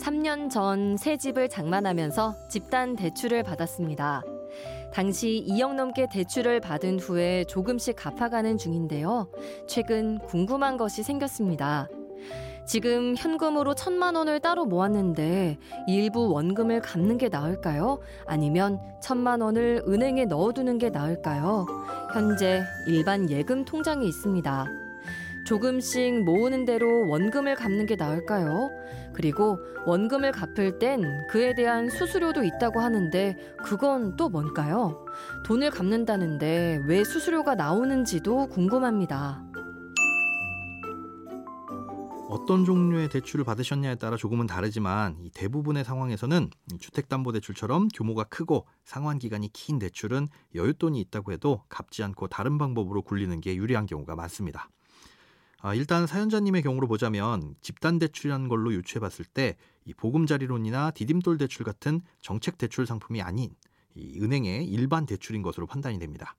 3년 전 새 집을 장만하면서 집단 대출을 받았습니다. 당시 2억 넘게 대출을 받은 후에 조금씩 갚아가는 중인데요. 최근 궁금한 것이 생겼습니다. 지금 현금으로 천만 원을 따로 모았는데 일부 원금을 갚는 게 나을까요? 아니면 천만 원을 은행에 넣어두는 게 나을까요? 현재 일반 예금 통장이 있습니다. 조금씩 모으는 대로 원금을 갚는 게 나을까요? 그리고 원금을 갚을 땐 그에 대한 수수료도 있다고 하는데 그건 또 뭔가요? 돈을 갚는다는데 왜 수수료가 나오는지도 궁금합니다. 어떤 종류의 대출을 받으셨냐에 따라 조금은 다르지만 대부분의 상황에서는 주택담보대출처럼 규모가 크고 상환 기간이 긴 대출은 여윳돈이 있다고 해도 갚지 않고 다른 방법으로 굴리는 게 유리한 경우가 많습니다. 아, 일단 사연자님의 경우로 보자면 집단 대출이라는 걸로 유추해 봤을 때 이 보금자리론이나 디딤돌 대출 같은 정책 대출 상품이 아닌 이 은행의 일반 대출인 것으로 판단이 됩니다.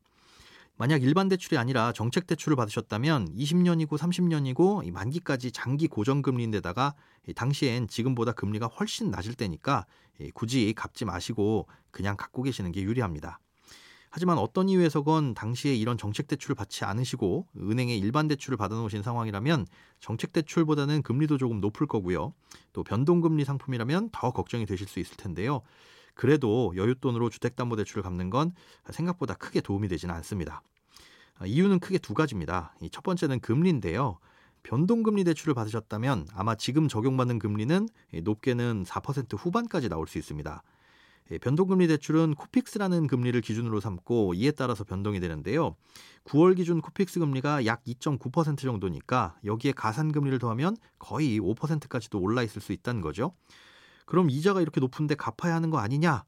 만약 일반 대출이 아니라 정책 대출을 받으셨다면 20년이고 30년이고 만기까지 장기 고정금리인데다가 당시엔 지금보다 금리가 훨씬 낮을 때니까 굳이 갚지 마시고 그냥 갖고 계시는 게 유리합니다. 하지만 어떤 이유에서건 당시에 이런 정책 대출을 받지 않으시고 은행에 일반 대출을 받아놓으신 상황이라면 정책 대출보다는 금리도 조금 높을 거고요. 또 변동금리 상품이라면 더 걱정이 되실 수 있을 텐데요. 그래도 여윳돈으로 주택담보대출을 갚는 건 생각보다 크게 도움이 되지는 않습니다. 이유는 크게 두 가지입니다. 첫 번째는 금리인데요. 변동금리 대출을 받으셨다면 아마 지금 적용받는 금리는 높게는 4% 후반까지 나올 수 있습니다. 예, 변동금리 대출은 코픽스라는 금리를 기준으로 삼고 이에 따라서 변동이 되는데요. 9월 기준 코픽스 금리가 약 2.9% 정도니까 여기에 가산 금리를 더하면 거의 5%까지도 올라 있을 수 있다는 거죠. 그럼 이자가 이렇게 높은데 갚아야 하는 거 아니냐?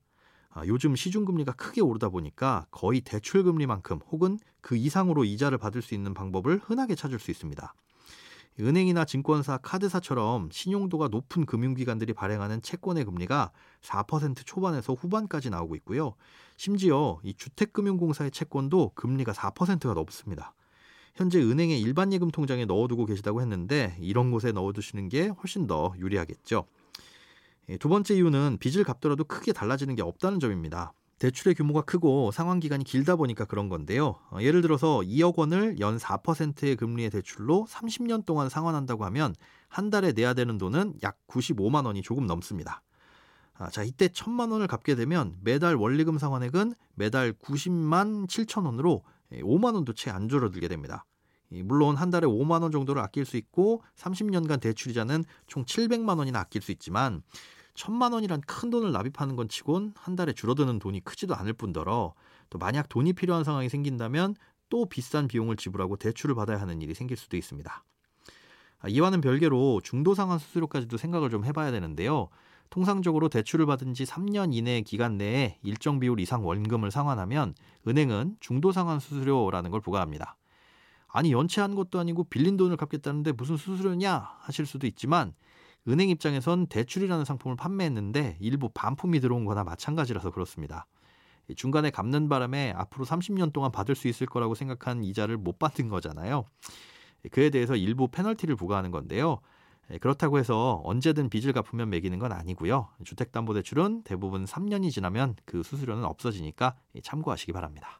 아, 요즘 시중금리가 크게 오르다 보니까 거의 대출금리만큼 혹은 그 이상으로 이자를 받을 수 있는 방법을 흔하게 찾을 수 있습니다. 은행이나 증권사, 카드사처럼 신용도가 높은 금융기관들이 발행하는 채권의 금리가 4% 초반에서 후반까지 나오고 있고요. 심지어 이 주택금융공사의 채권도 금리가 4%가 넘습니다. 현재 은행의 일반 예금 통장에 넣어두고 계시다고 했는데 이런 곳에 넣어두시는 게 훨씬 더 유리하겠죠. 예, 두 번째 이유는 빚을 갚더라도 크게 달라지는 게 없다는 점입니다. 대출의 규모가 크고 상환 기간이 길다 보니까 그런 건데요. 어, 예를 들어서 2억 원을 연 4%의 금리의 대출로 30년 동안 상환한다고 하면 한 달에 내야 되는 돈은 약 95만 원이 조금 넘습니다. 아, 자, 이때 1000만 원을 갚게 되면 매달 원리금 상환액은 매달 90만 7천 원으로 5만 예, 원도 채 안 줄어들게 됩니다. 물론 한 달에 5만 원 정도를 아낄 수 있고 30년간 대출이자는 총 700만 원이나 아낄 수 있지만 천만 원이란 큰 돈을 납입하는 건 치곤 한 달에 줄어드는 돈이 크지도 않을 뿐더러 또 만약 돈이 필요한 상황이 생긴다면 또 비싼 비용을 지불하고 대출을 받아야 하는 일이 생길 수도 있습니다. 아, 이와는 별개로 중도 상환 수수료까지도 생각을 좀 해봐야 되는데요. 통상적으로 대출을 받은 지 3년 이내 기간 내에 일정 비율 이상 원금을 상환하면 은행은 중도 상환 수수료라는 걸 부과합니다. 아니 연체한 것도 아니고 빌린 돈을 갚겠다는데 무슨 수수료냐 하실 수도 있지만 은행 입장에선 대출이라는 상품을 판매했는데 일부 반품이 들어온 거나 마찬가지라서 그렇습니다. 중간에 갚는 바람에 앞으로 30년 동안 받을 수 있을 거라고 생각한 이자를 못 받은 거잖아요. 그에 대해서 일부 페널티를 부과하는 건데요. 그렇다고 해서 언제든 빚을 갚으면 매기는 건 아니고요. 주택담보대출은 대부분 3년이 지나면 그 수수료는 없어지니까 참고하시기 바랍니다.